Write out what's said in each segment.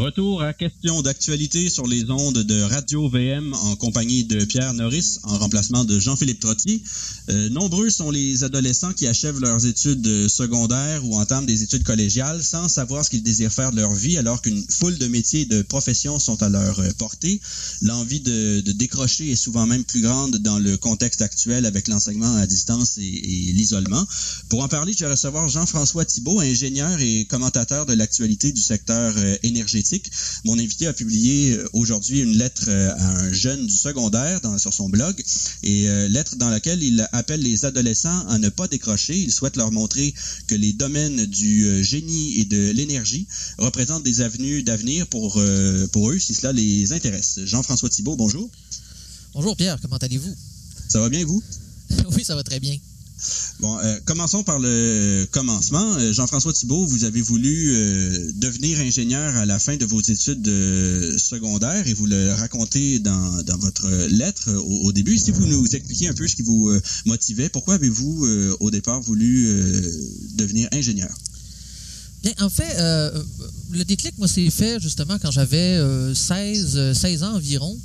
Retour à question d'actualité sur les ondes de Radio VM en compagnie de Pierre Norris en remplacement de Jean-Philippe Trottier. Euh, nombreux sont les adolescents qui achèvent leurs études secondaires ou entament des études collégiales sans savoir ce qu'ils désirent faire de leur vie alors qu'une foule de métiers et de professions sont à leur portée. L'envie de, décrocher est souvent même plus grande dans le contexte actuel avec l'enseignement à distance et, l'isolement. Pour en parler, je vais recevoir Jean-François Thibault, ingénieur et commentateur de l'actualité du secteur euh, mon invité a publié euh, aujourd'hui une lettre euh, à un jeune du secondaire sur son blog, et euh, lettre dans laquelle il appelle les adolescents à ne pas décrocher. Il souhaite leur montrer que les domaines du génie et de l'énergie représentent des avenues d'avenir pour, pour eux, si cela les intéresse. Jean-François Thibault, bonjour. Bonjour Pierre, comment allez-vous? Ça va bien, vous? oui, ça va très bien. Bon, euh, commençons par le commencement. Euh, Jean-François Thibault, vous avez voulu euh, devenir ingénieur à la fin de vos études secondaires et vous le racontez dans, dans votre lettre au, début. Si vous nous expliquez un peu ce qui vous motivait, pourquoi avez-vous au départ voulu devenir ingénieur? Bien, en fait, le déclic, moi, s'est fait justement quand j'avais 16, 16 ans environ.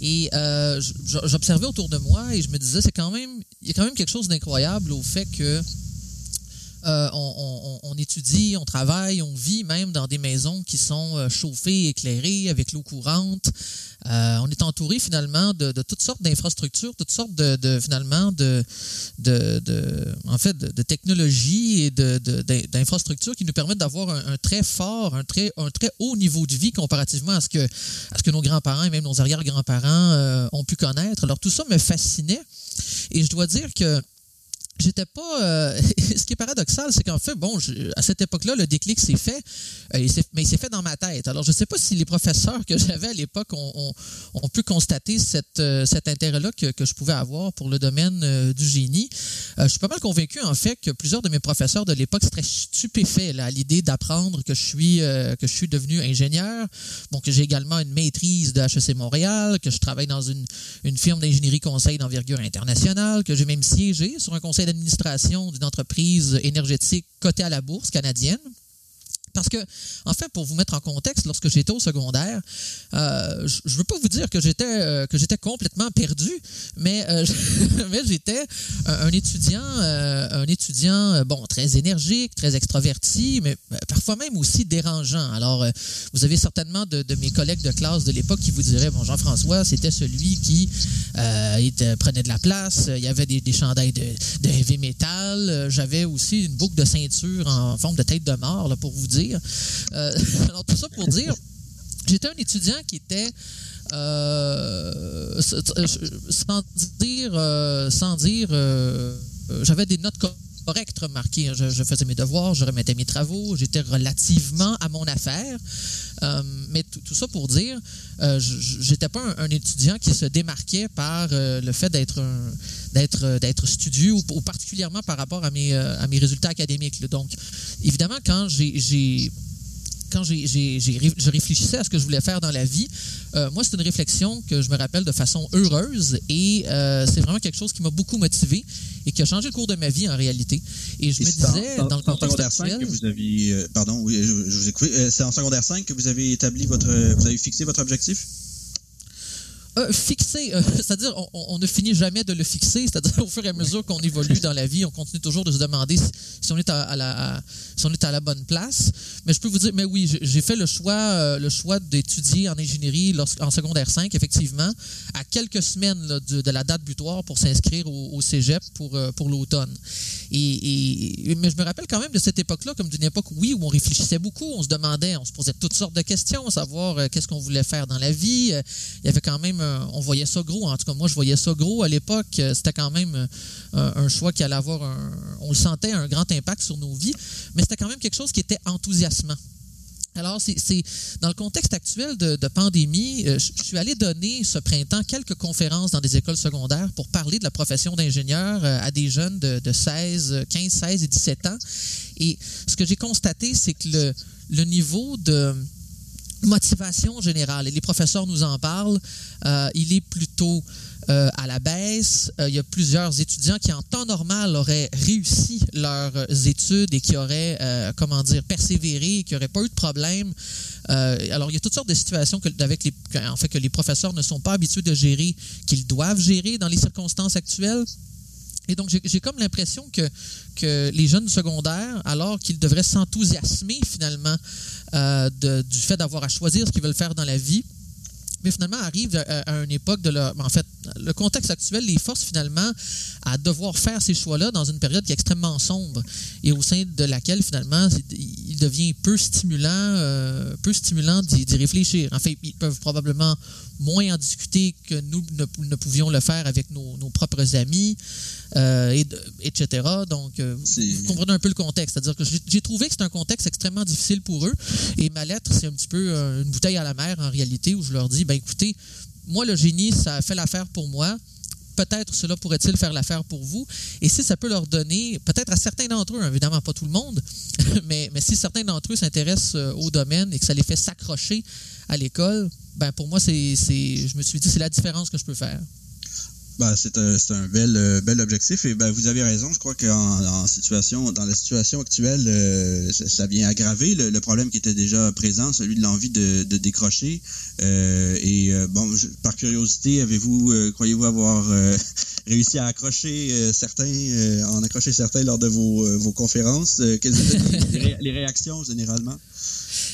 Et euh, j'observais autour de moi et je me disais, c'est quand même, il y a quand même quelque chose d'incroyable au fait que euh, on, étudie, on travaille, on vit même dans des maisons qui sont euh, chauffées, éclairées, avec l'eau courante. Euh, on est entouré finalement de, toutes sortes d'infrastructures, toutes sortes de, finalement de, en fait de, technologies et d'infrastructures qui nous permettent d'avoir un, très fort, un très, un très haut niveau de vie comparativement à ce que nos grands-parents et même nos arrière-grands-parents ont pu connaître. Alors tout ça me fascinait et je dois dire que j'étais pas. Euh, ce qui est paradoxal, c'est qu'en fait, bon, à cette époque-là, le déclic s'est fait, euh, mais il s'est fait dans ma tête. Alors, je sais pas si les professeurs que j'avais à l'époque ont, pu constater euh, cet intérêt-là que, je pouvais avoir pour le domaine du génie. Je suis pas mal convaincu, en fait, que plusieurs de mes professeurs de l'époque seraient stupéfaits à l'idée d'apprendre que je suis que je suis devenu ingénieur. Bon, que j'ai également une maîtrise de HEC Montréal, que je travaille dans une, une firme d'ingénierie conseil d'envergure internationale, que j'ai même siégé sur un conseil d'administration d'une entreprise énergétique cotée à la bourse canadienne. Parce que, en fait, pour vous mettre en contexte, lorsque j'étais au secondaire, euh, je ne veux pas vous dire que j'étais euh, que j'étais complètement perdu, mais, euh, mais j'étais un étudiant, un étudiant bon très énergique, très extraverti, mais parfois même aussi dérangeant. Alors, vous avez certainement de, mes collègues de classe de l'époque qui vous diraient bon Jean-François, c'était celui qui prenait de la place. Il y avait des, des chandails de, de heavy metal. J'avais aussi une boucle de ceinture en forme de tête de mort là, pour vous dire euh, alors, tout ça pour dire, j'étais un étudiant qui était. Euh, sans dire, euh, sans dire j'avais des notes remarquées. Je, faisais mes devoirs, je remettais mes travaux, j'étais relativement à mon affaire. mais tout, ça pour dire, j'étais pas un, étudiant qui se démarquait par le fait d'être d'être d'être studieux ou, particulièrement par rapport à mes à mes résultats académiques. Donc, évidemment, quand j'ai quand j'ai, je réfléchissais à ce que je voulais faire dans la vie, euh, moi, c'est une réflexion que je me rappelle de façon heureuse et euh, c'est vraiment quelque chose qui m'a beaucoup motivé et qui a changé le cours de ma vie en réalité. Et je me disais, dans, le contexte secondaire 5 que vous aviez, euh, pardon, oui, je, vous ai c'est en secondaire 5 que vous avez établi votre, vous avez fixé votre objectif? Euh, fixer, euh, c'est-à-dire on, ne finit jamais de le fixer, c'est-à-dire au fur et à mesure qu'on évolue dans la vie, on continue toujours de se demander si, on est à, la, si on est à la bonne place. Mais je peux vous dire, mais oui, j'ai fait le choix, euh, le choix d'étudier en ingénierie en secondaire 5, effectivement, à quelques semaines de, la date butoir pour s'inscrire au, cégep pour, pour l'automne. Mais je me rappelle quand même de cette époque-là comme d'une époque, oui, où on réfléchissait beaucoup, on se demandait, on se posait toutes sortes de questions, savoir qu'est-ce qu'on voulait faire dans la vie. Il y avait quand même on voyait ça gros. En tout cas, moi, je voyais ça gros à l'époque. C'était quand même euh, un, choix qui allait avoir un, on le sentait, un grand impact sur nos vies, mais c'était quand même quelque chose qui était enthousiasmant. Alors, c'est dans le contexte actuel de, pandémie, euh, je suis allé donner ce printemps quelques conférences dans des écoles secondaires pour parler de la profession d'ingénieur euh, à des jeunes de, 16, 15, 16 et 17 ans. Et ce que j'ai constaté, c'est que le niveau de, motivation générale, et les professeurs nous en parlent, euh, il est plutôt euh, à la baisse. Euh, il y a plusieurs étudiants qui, en temps normal, auraient réussi leurs études et qui auraient, comment dire, persévéré et qui n'auraient pas eu de problème. alors, il y a toutes sortes de situations que, avec les, en fait, que les professeurs ne sont pas habitués de gérer, qu'ils doivent gérer dans les circonstances actuelles. Et donc, j'ai comme l'impression que, que les jeunes secondaires, alors qu'ils devraient s'enthousiasmer finalement du fait d'avoir à choisir ce qu'ils veulent faire dans la vie, mais finalement arrivent à, une époque de leur. En fait, le contexte actuel les force finalement à devoir faire ces choix-là dans une période qui est extrêmement sombre et au sein de laquelle finalement il devient peu stimulant, euh, peu stimulant d'y réfléchir. En fait, ils peuvent probablement moins en discuter que nous ne, pouvions le faire avec nos, propres amis, euh, et, etc. Donc, euh, vous comprenez un peu le contexte. C'est-à-dire que j'ai trouvé que c'est un contexte extrêmement difficile pour eux. Et ma lettre, c'est un petit peu une bouteille à la mer en réalité, où je leur dis, ben écoutez, moi, le génie, ça a fait l'affaire pour moi peut-être cela pourrait-il faire l'affaire pour vous. Et si ça peut leur donner, peut-être à certains d'entre eux, évidemment pas tout le monde, mais, mais si certains d'entre eux s'intéressent euh, au domaine et que ça les fait s'accrocher à l'école, ben pour moi, c'est, je me suis dit, c'est la différence que je peux faire. Ben, c'est un, un bel, euh, bel objectif et ben, vous avez raison. Je crois qu'en en situation, dans la situation actuelle, euh, ça, vient aggraver le, problème qui était déjà présent, celui de l'envie de, de, décrocher. Euh, et bon, par curiosité, avez-vous, croyez-vous avoir réussi à accrocher certains, en accrocher certains lors de vos, vos conférences? Quelles étaient les réactions généralement?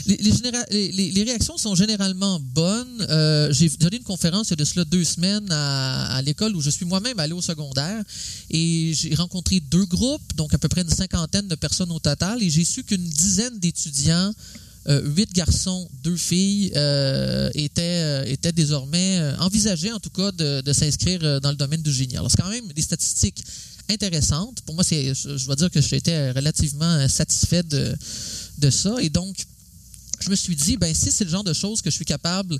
Les, réactions sont généralement bonnes. Euh, j'ai donné une conférence il y a de cela deux semaines à, l'école où je suis moi-même allé au secondaire et j'ai rencontré deux groupes, donc à peu près une cinquantaine de personnes au total, et j'ai su qu'une dizaine d'étudiants euh, huit garçons, deux filles euh, étaient, étaient désormais envisagés en tout cas de, s'inscrire dans le domaine du génie. Alors c'est quand même des statistiques intéressantes. Pour moi, je dois dire que j'étais relativement satisfait de, de ça. Et donc, je me suis dit, ben si c'est le genre de choses que je suis capable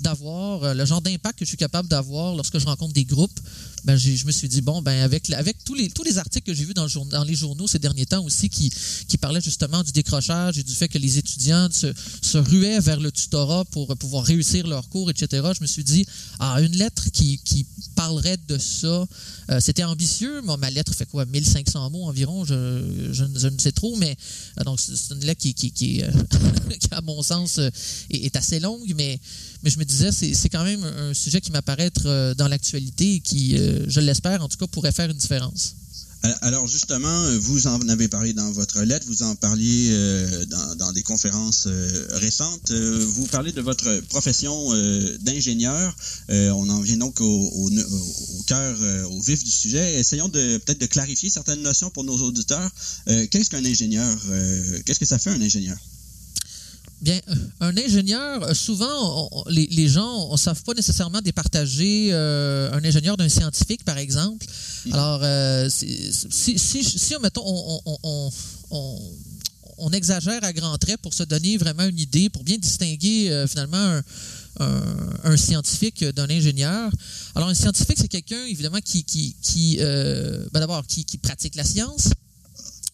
d'avoir, euh, le genre d'impact que je suis capable d'avoir lorsque je rencontre des groupes, ben, je me suis dit, bon, ben, avec, avec tous, les, tous les articles que j'ai vus dans, le dans les journaux ces derniers temps aussi qui, qui parlaient justement du décrochage et du fait que les étudiants se, se ruaient vers le tutorat pour pouvoir réussir leur cours, etc., je me suis dit, ah, une lettre qui, qui parlerait de ça, euh, c'était ambitieux. ma lettre fait quoi, 1500 mots environ, je, je, ne sais trop, mais euh, donc c'est une lettre qui, qui, qui, qui à mon sens, est, est assez longue, mais mais je me disais, c'est quand même un sujet qui m'apparaît euh, dans l'actualité et qui, euh, je l'espère, en tout cas, pourrait faire une différence. Alors justement, vous en avez parlé dans votre lettre, vous en parliez euh, dans, des conférences récentes. vous parlez de votre profession d'ingénieur. on en vient donc au, cœur, au vif du sujet. Essayons de peut-être de clarifier certaines notions pour nos auditeurs. Qu'est-ce qu'un ingénieur Qu'est-ce que ça fait un ingénieur? Bien, un ingénieur, souvent, les, gens ne savent pas nécessairement départager euh, un ingénieur d'un scientifique, par exemple. Alors, euh, si, si, mettons, on, exagère à grands traits pour se donner vraiment une idée, pour bien distinguer euh, finalement un, scientifique d'un ingénieur. Alors, un scientifique, c'est quelqu'un, évidemment, qui, qui, ben d'abord, qui pratique la science,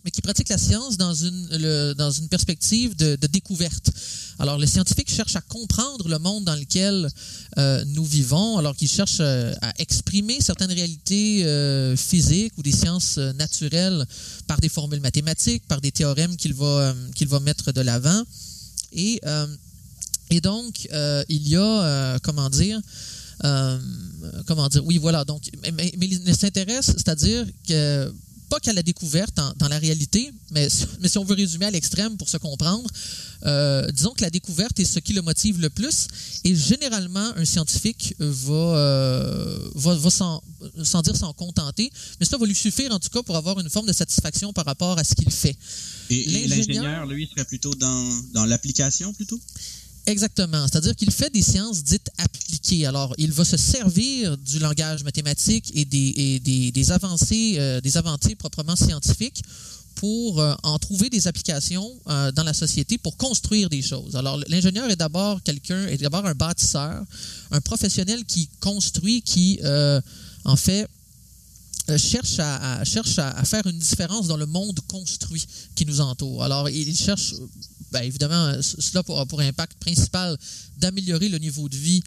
mais qui pratique la science dans une, dans une perspective de, découverte. Alors, le scientifique cherche à comprendre le monde dans lequel euh, nous vivons, alors qu'il cherche euh, à exprimer certaines réalités euh, physiques ou des sciences naturelles par des formules mathématiques, par des théorèmes qu'il va, qu'il va mettre de l'avant. Et, et donc, il y a, comment dire, comment dire, oui, voilà, donc, mais, mais il s'intéresse, c'est-à-dire que pas qu'à la découverte dans la réalité, mais, mais, si on veut résumer à l'extrême pour se comprendre, euh, disons que la découverte est ce qui le motive le plus, et généralement, un scientifique va, euh, va, va sans, dire s'en contenter, mais cela va lui suffire en tout cas pour avoir une forme de satisfaction par rapport à ce qu'il fait. Et, l'ingénieur, lui, serait plutôt dans, dans l'application plutôt? Exactement. C'est-à-dire qu'il fait des sciences dites appliquées. Alors, il va se servir du langage mathématique et des, des, avancées, euh, des avancées proprement scientifiques pour euh, en trouver des applications euh, dans la société pour construire des choses. Alors, l'ingénieur est d'abord quelqu'un, est d'abord un bâtisseur, un professionnel qui construit, qui, en fait, cherche, à, cherche à, faire une différence dans le monde construit qui nous entoure. Alors, il cherche, ben, évidemment, cela pour, pour impact principal d'améliorer le niveau de vie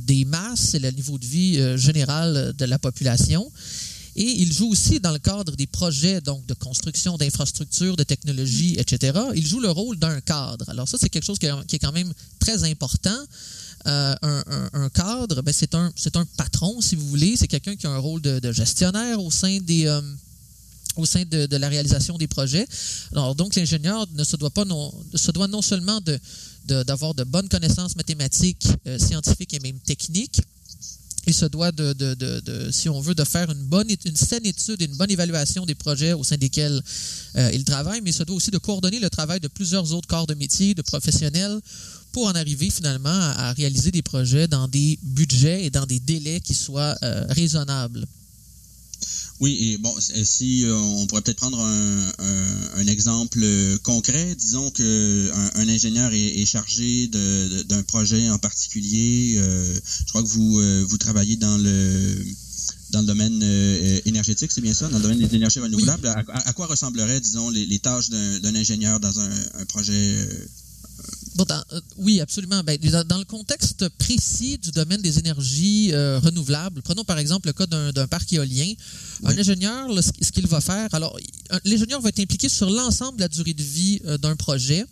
des masses et le niveau de vie général de la population. Et il joue aussi dans le cadre des projets donc, de construction d'infrastructures, de technologies, etc. Il joue le rôle d'un cadre. Alors ça, c'est quelque chose qui est quand même très important. Euh, un, cadre, ben, c'est un, un patron, si vous voulez. C'est quelqu'un qui a un rôle de, gestionnaire au sein des... Euh, au sein de, la réalisation des projets. Alors, donc, l'ingénieur ne se doit pas non, se doit non seulement d'avoir de, bonnes connaissances mathématiques, euh, scientifiques et même techniques, il se doit de, de, de, si on veut, de faire une bonne, une saine étude et une bonne évaluation des projets au sein desquels il travaille, mais il se doit aussi de coordonner le travail de plusieurs autres corps de métier, de professionnels, pour en arriver finalement à, réaliser des projets dans des budgets et dans des délais qui soient euh, raisonnables. Oui, et bon, si euh, on pourrait peut-être prendre un, exemple euh, concret, disons que un, ingénieur est, chargé d'un projet en particulier. Euh, je crois que vous vous travaillez dans le dans le domaine énergétique, c'est bien ça, dans le domaine des énergies renouvelables? À, quoi ressembleraient, disons, les, les tâches d'un ingénieur dans un, projet euh, oui, absolument. Ben, dans, le contexte précis du domaine des énergies euh, renouvelables, prenons par exemple le cas d'un parc éolien. Un ingénieur, ce qu'il va faire, alors, l'ingénieur va être impliqué sur l'ensemble de la durée de vie euh, d'un projet.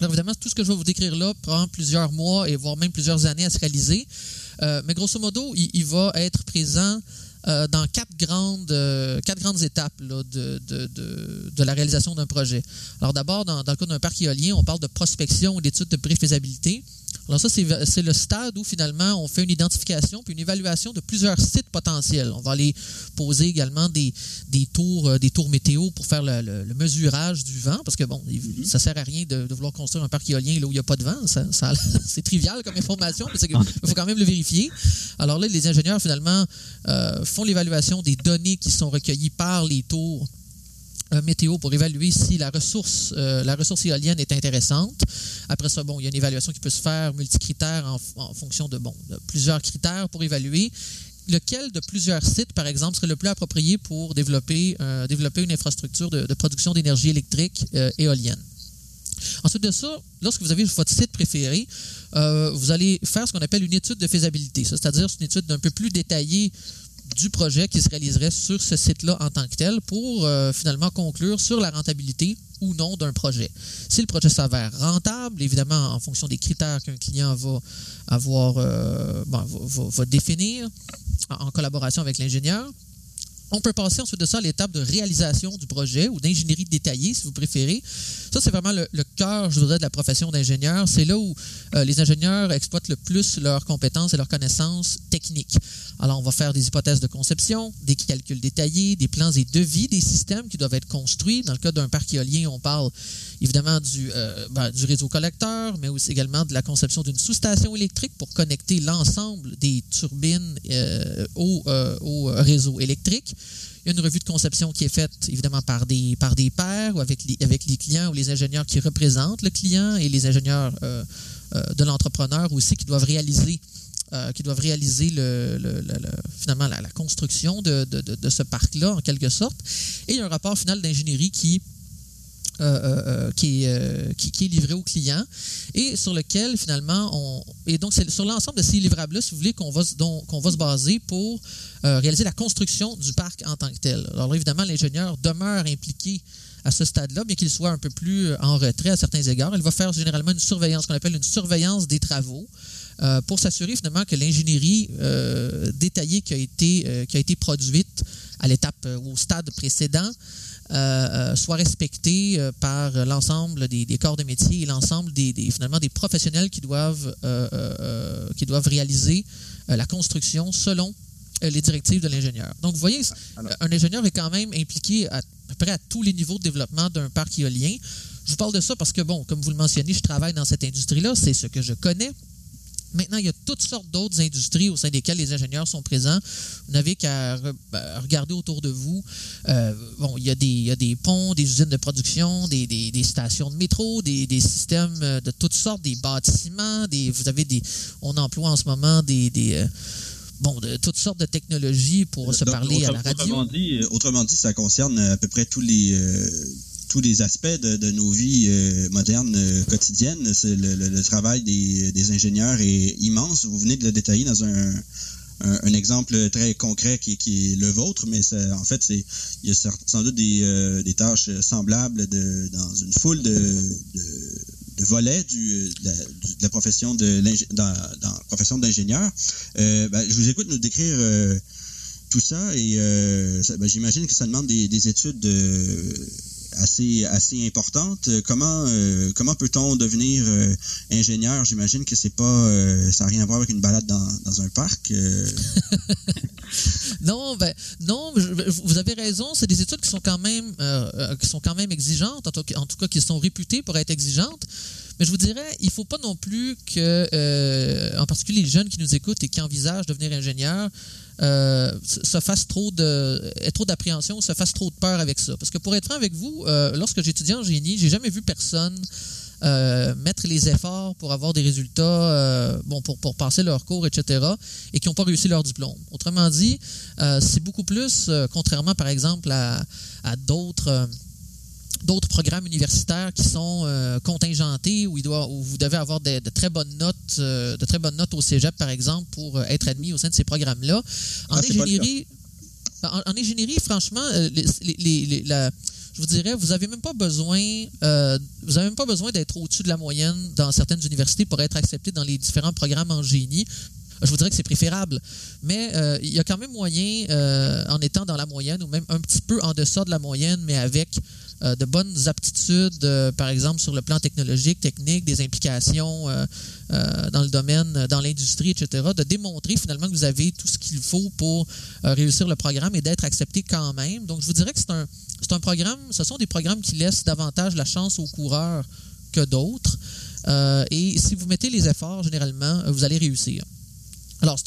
Alors, évidemment, tout ce que je vais vous décrire là prend plusieurs mois et voire même plusieurs années à se réaliser. mais grosso modo, il va être présent euh, dans quatre grandes, euh, étapes de, la réalisation d'un projet. Alors d'abord, dans, le cas d'un parc éolien, on parle de prospection ou d'étude de préfaisabilité. Alors ça, c'est le stade où finalement on fait une identification puis une évaluation de plusieurs sites potentiels. On va aller poser également des, des tours, euh, des tours météo pour faire le, mesurage du vent, parce que bon, mm-hmm. ça sert à rien de, vouloir construire un parc éolien là où il n'y a pas de vent. Ça, c'est trivial comme information, mais il faut quand même le vérifier. Alors là, les ingénieurs finalement euh, font l'évaluation des données qui sont recueillies par les tours météo pour évaluer si la ressource, euh, la ressource éolienne est intéressante. Après ça, bon, il y a une évaluation qui peut se faire multicritère en, fonction de, bon, plusieurs critères pour évaluer lequel de plusieurs sites, par exemple, serait le plus approprié pour développer, euh, une infrastructure de, production d'énergie électrique euh, éolienne. Ensuite de ça, lorsque vous avez votre site préféré, vous allez faire ce qu'on appelle une étude de faisabilité. C'est-à-dire une étude un peu plus détaillée du projet qui se réaliserait sur ce site-là en tant que tel pour euh, finalement conclure sur la rentabilité ou non d'un projet. Si le projet s'avère rentable, évidemment, en fonction des critères qu'un client va avoir, euh, va, définir en collaboration avec l'ingénieur, on peut passer ensuite de ça à l'étape de réalisation du projet ou d'ingénierie détaillée, si vous préférez. Ça, c'est vraiment le, cœur, je voudrais, de la profession d'ingénieur. C'est là où euh, les ingénieurs exploitent le plus leurs compétences et leurs connaissances techniques. Alors, on va faire des hypothèses de conception, des calculs détaillés, des plans et devis des systèmes qui doivent être construits. Dans le cas d'un parc éolien, on parle évidemment du, euh, ben, réseau collecteur, mais aussi également de la conception d'une sous-station électrique pour connecter l'ensemble des turbines euh, au réseau électrique. Il y a une revue de conception qui est faite évidemment par des, pairs ou avec les, clients ou les ingénieurs qui représentent le client et les ingénieurs euh, euh, de l'entrepreneur aussi qui doivent réaliser, euh, finalement la, construction de, de ce parc-là en quelque sorte. Et il y a un rapport final d'ingénierie qui euh, euh, euh, qui, est, livré au client et sur lequel finalement on et donc c'est sur l'ensemble de ces livrables-là, si vous voulez, qu'on va, qu'on va se baser pour réaliser la construction du parc en tant que tel. Alors là, évidemment, l'ingénieur demeure impliqué à ce stade-là, bien qu'il soit un peu plus en retrait à certains égards. Il va faire généralement une surveillance, qu'on appelle une surveillance des travaux. pour s'assurer finalement que l'ingénierie détaillée qui a été, qui a été produite à l'étape, au stade précédent, euh, euh, soit respecté euh, par l'ensemble des, corps de métier et l'ensemble des, finalement des professionnels qui doivent, qui doivent réaliser la construction selon les directives de l'ingénieur. Donc, vous voyez, un ingénieur est quand même impliqué à, peu près à tous les niveaux de développement d'un parc éolien. Je vous parle de ça parce que, bon, comme vous le mentionnez, je travaille dans cette industrie-là, c'est ce que je connais. Maintenant, il y a toutes sortes d'autres industries au sein desquelles les ingénieurs sont présents. Vous n'avez qu'à ben, regarder autour de vous. Euh, bon, il y, a des, il y, a des, ponts, des usines de production, des, des, des stations de métro, des, systèmes euh, de toutes sortes, des bâtiments. Des, vous avez des, on emploie en ce moment des, euh, bon, de toutes sortes de technologies pour se Donc, parler à la autrement radio. dit, euh, autrement dit, ça concerne à peu près tous les euh, tous les aspects de, nos vies euh, modernes euh, quotidiennes. Le, le- travail des, ingénieurs est immense. Vous venez de le détailler dans un, exemple très concret qui, est le vôtre, mais en fait, c'est il y a sans doute des, euh, tâches semblables dans une foule de, de, de volets du, de, la, profession d'ingénieur. Ben, je vous écoute nous décrire tout ça et ben, j'imagine que ça demande des, des études assez assez importantes. Euh, Comment euh, comment peut-on devenir euh, ingénieur? J'imagine que c'est pas ça n'a rien à voir avec une balade dans, dans un parc. Non, ben, non, vous avez raison. C'est des études qui sont quand même, euh, qui sont quand même exigeantes, en tout, cas- qui sont réputées pour être exigeantes. Mais je vous dirais, il faut pas non plus que, euh, en particulier les jeunes qui nous écoutent et qui envisagent de devenir ingénieur, euh, se se fassent trop de, trop d'appréhension, se fassent trop de peur avec ça. Parce que pour être franc avec vous, euh, lorsque j'étudiais en génie, j'ai jamais vu personne euh, mettre les efforts pour avoir des résultats, euh, bon, pour, pour passer leur cours, etc., et qui n'ont pas réussi leur diplôme. Autrement dit, euh, c'est beaucoup plus, contrairement par exemple à, à d'autres. d'autres programmes universitaires qui sont euh, contingentés où, il doit, où vous devez avoir de, de très bonnes notes euh, de très bonnes notes au cégep par exemple pour euh, être admis au sein de ces programmes là en Ah, ingénierie en, en ingénierie franchement les- les- les- les- la- je vous dirais, vous avez même pas besoin, euh, vous avez même pas besoin d'être au-dessus de la moyenne dans certaines universités pour être accepté dans les différents programmes en génie. Je vous dirais que c'est préférable, mais euh, il y a quand même moyen, euh, en étant dans la moyenne ou même un petit peu en deçà de la moyenne, mais avec euh, de bonnes aptitudes, euh, par exemple sur le plan technologique, technique, des implications euh, dans le domaine, dans l'industrie, etc., de démontrer finalement que vous avez tout ce qu'il faut pour réussir le programme et d'être accepté quand même. Donc, je vous dirais que c'est un, programme, ce sont des programmes qui laissent davantage la chance aux coureurs que d'autres. Et si vous mettez les efforts, généralement, vous allez réussir. Alors,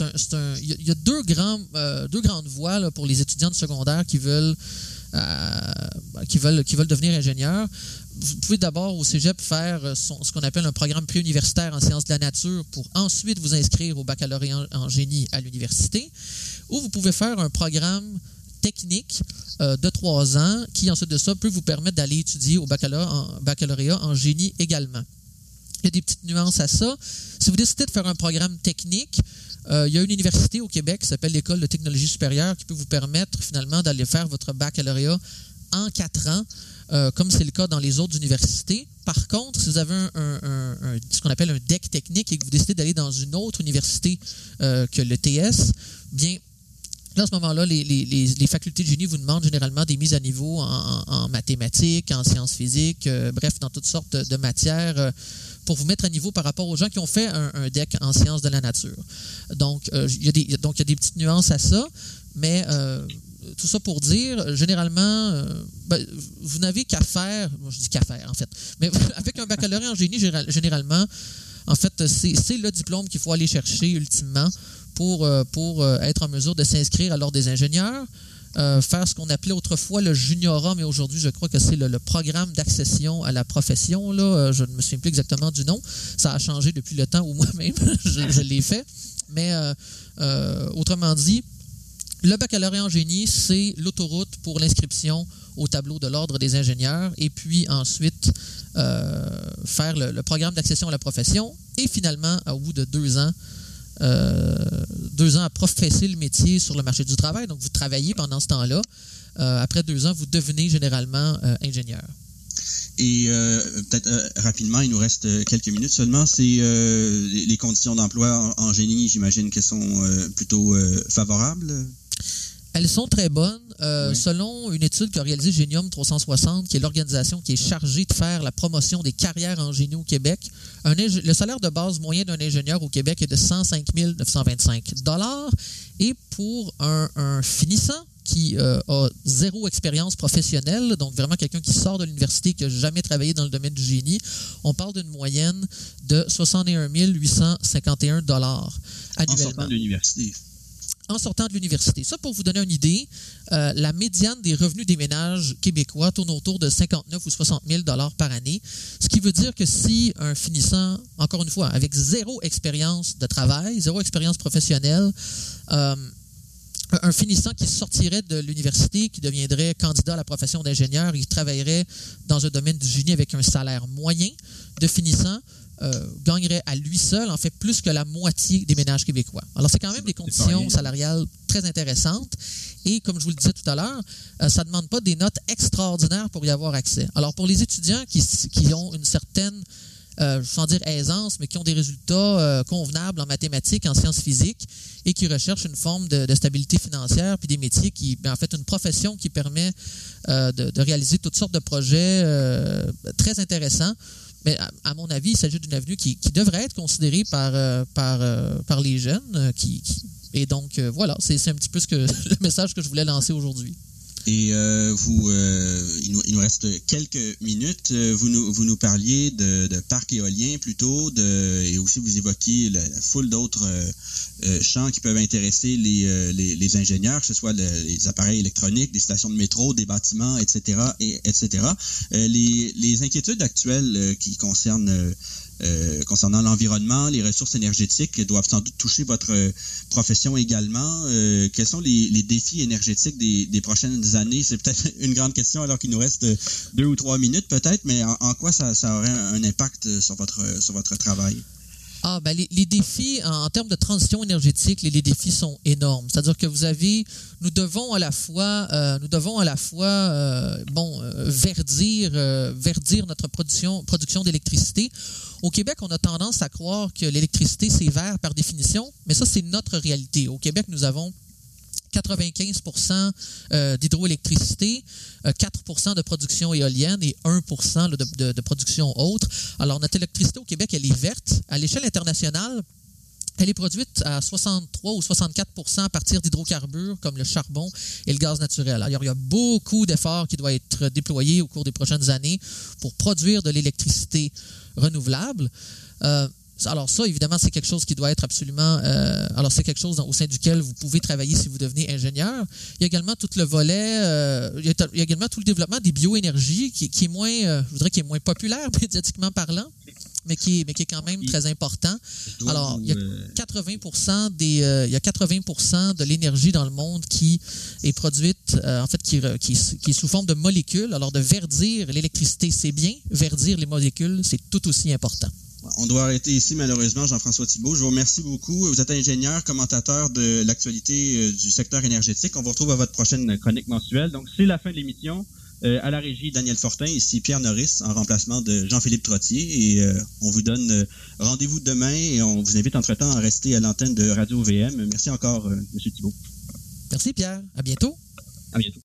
il y a- deux, grandes voies pour les étudiants de secondaire qui veulent, qui veulent, qui veulent devenir ingénieurs. Vous pouvez d'abord au cégep faire euh, ce qu'on appelle un programme préuniversitaire en sciences de la nature pour ensuite vous inscrire au baccalauréat en, génie à l'université. Ou vous pouvez faire un programme technique euh, de trois ans qui, ensuite de ça, peut vous permettre d'aller étudier au baccalauréat en génie également. Il y a des petites nuances à ça. Si vous décidez de faire un programme technique, euh, il y a une université au Québec qui s'appelle l'École de technologie supérieure qui peut vous permettre finalement d'aller faire votre baccalauréat en quatre ans, euh, comme c'est le cas dans les autres universités. Par contre, si vous avez un, ce qu'on appelle un deck technique et que vous décidez d'aller dans une autre université euh, que le TS, bien, Là, à ce moment-là, les, facultés de génie vous demandent généralement des mises à niveau en, mathématiques, en sciences physiques, bref, dans toutes sortes de, matières pour vous mettre à niveau par rapport aux gens qui ont fait un, deck en sciences de la nature. Donc, euh, il y a des, y a des petites nuances à ça, mais euh, tout ça pour dire, généralement, euh, ben, vous n'avez qu'à faire, moi je dis qu'à faire en fait, mais avec un baccalauréat en génie, général- généralement, en fait, c'est le diplôme qu'il faut aller chercher ultimement pour, pour être en mesure de s'inscrire à l'ordre des ingénieurs, euh, faire ce qu'on appelait autrefois le juniorat, mais aujourd'hui, je crois que c'est le, programme d'accession à la profession. Là. Euh, Je ne me souviens plus exactement du nom. Ça a changé depuis le temps où moi-même je, l'ai fait. Mais euh, autrement dit, le baccalauréat en génie, c'est l'autoroute pour l'inscription au tableau de l'ordre des ingénieurs et puis ensuite faire le programme d'accession à la profession et finalement, au bout de deux ans, euh, deux ans à professer le métier sur le marché du travail. Donc, vous travaillez pendant ce temps-là. Euh, après deux ans, vous devenez généralement euh, ingénieur. Et peut-être rapidement, il nous reste quelques minutes seulement. C'est les, conditions d'emploi en, en génie, j'imagine qu'elles sont plutôt favorables? Elles sont très bonnes. Euh, Oui. Selon une étude qu'a réalisée Génium 360, qui est l'organisation qui est chargée de faire la promotion des carrières en génie au Québec, un le salaire de base moyen d'un ingénieur au Québec est de 105 925 Et pour un, un finissant qui euh, a zéro expérience professionnelle, donc vraiment quelqu'un qui sort de l'université, qui n'a jamais travaillé dans le domaine du génie, on parle d'une moyenne de 61 851 En sortant annuellement. de l'université. En sortant de l'université. Ça, pour vous donner une idée, euh, la médiane des revenus des ménages québécois tourne autour de 59 ou 60 000 dollars par année, ce qui veut dire que si un finissant, encore une fois, avec zéro expérience de travail, zéro expérience professionnelle, euh, un finissant qui sortirait de l'université, qui deviendrait candidat à la profession d'ingénieur, il travaillerait dans un domaine du génie avec un salaire moyen de finissant, euh, gagnerait à lui seul, en fait, plus que la moitié des ménages québécois. Alors, c'est quand même des conditions salariales très intéressantes. Et comme je vous le disais tout à l'heure, euh, ça ne demande pas des notes extraordinaires pour y avoir accès. Alors, pour les étudiants qui, qui ont une certaine euh, sans dire aisance, mais qui ont des résultats convenables en mathématiques, en sciences physiques, et qui recherchent une forme de, stabilité financière, puis des métiers qui, ben, en fait, une profession qui permet de, réaliser toutes sortes de projets très intéressants. Mais à, mon avis, il s'agit d'une avenue qui, devrait être considérée par, par, par les jeunes. Qui, et donc, voilà, c'est un petit peu ce le message que je voulais lancer aujourd'hui. Et euh, vous, euh, il, nous, reste quelques minutes. Euh, vous nous, vous nous parliez de, de parcs éoliens plutôt, de, et aussi vous évoquiez la, foule d'autres champs qui peuvent intéresser les, les, ingénieurs, que ce soit les appareils électroniques, des stations de métro, des bâtiments, etc., et, etc. les inquiétudes actuelles qui concernent euh, concernant l'environnement, les ressources énergétiques doivent sans doute toucher votre euh, profession également. Euh, quels sont les, défis énergétiques des, prochaines années? C'est peut-être une grande question alors qu'il nous reste deux ou trois minutes peut-être, mais en, quoi ça, aurait un, impact sur votre, sur votre travail? Ah, ben les, défis en, termes de transition énergétique, les, défis sont énormes. C'est-à-dire que vous avez, nous devons à la fois, euh, nous devons à la fois, euh, bon, euh, verdir, verdir notre production, production d'électricité. Au Québec, on a tendance à croire que l'électricité c'est vert par définition, mais ça c'est notre réalité. Au Québec, nous avons 95% euh, d'hydroélectricité, 4% euh, de production éolienne et 1% de, production autre. Alors, notre électricité au Québec, elle est verte. À l'échelle internationale, elle est produite à 63 ou 64% à partir d'hydrocarbures comme le charbon et le gaz naturel. Alors, il y a beaucoup d'efforts qui doivent être déployés au cours des prochaines années pour produire de l'électricité renouvelable. Euh, alors ça, évidemment, c'est quelque chose qui doit être absolument... Euh, alors c'est quelque chose au sein duquel vous pouvez travailler si vous devenez ingénieur. Il y a également tout le volet, euh, il, y a, également tout le développement des bioénergies qui, qui est moins, euh, je voudrais, qui est moins populaire médiatiquement parlant, mais qui est, mais qui est quand même très important. Alors, il y a 80 des, il y a 80 de l'énergie dans le monde qui est produite, en fait, qui, qui, qui, est sous forme de molécules. Alors, de verdir l'électricité, c'est bien. Verdir les molécules, c'est tout aussi important. On doit arrêter ici, malheureusement, Jean-François Thibault. Je vous remercie beaucoup. Vous êtes ingénieur, commentateur de l'actualité euh, du secteur énergétique. On vous retrouve à votre prochaine chronique mensuelle. Donc, c'est la fin de l'émission. Euh, à la régie, Daniel Fortin, ici Pierre Norris, en remplacement de Jean-Philippe Trottier. Et euh, on vous donne rendez-vous demain et on vous invite entre-temps à rester à l'antenne de Radio VM. Merci encore, M. Thibault. Merci, Pierre. À bientôt. À bientôt.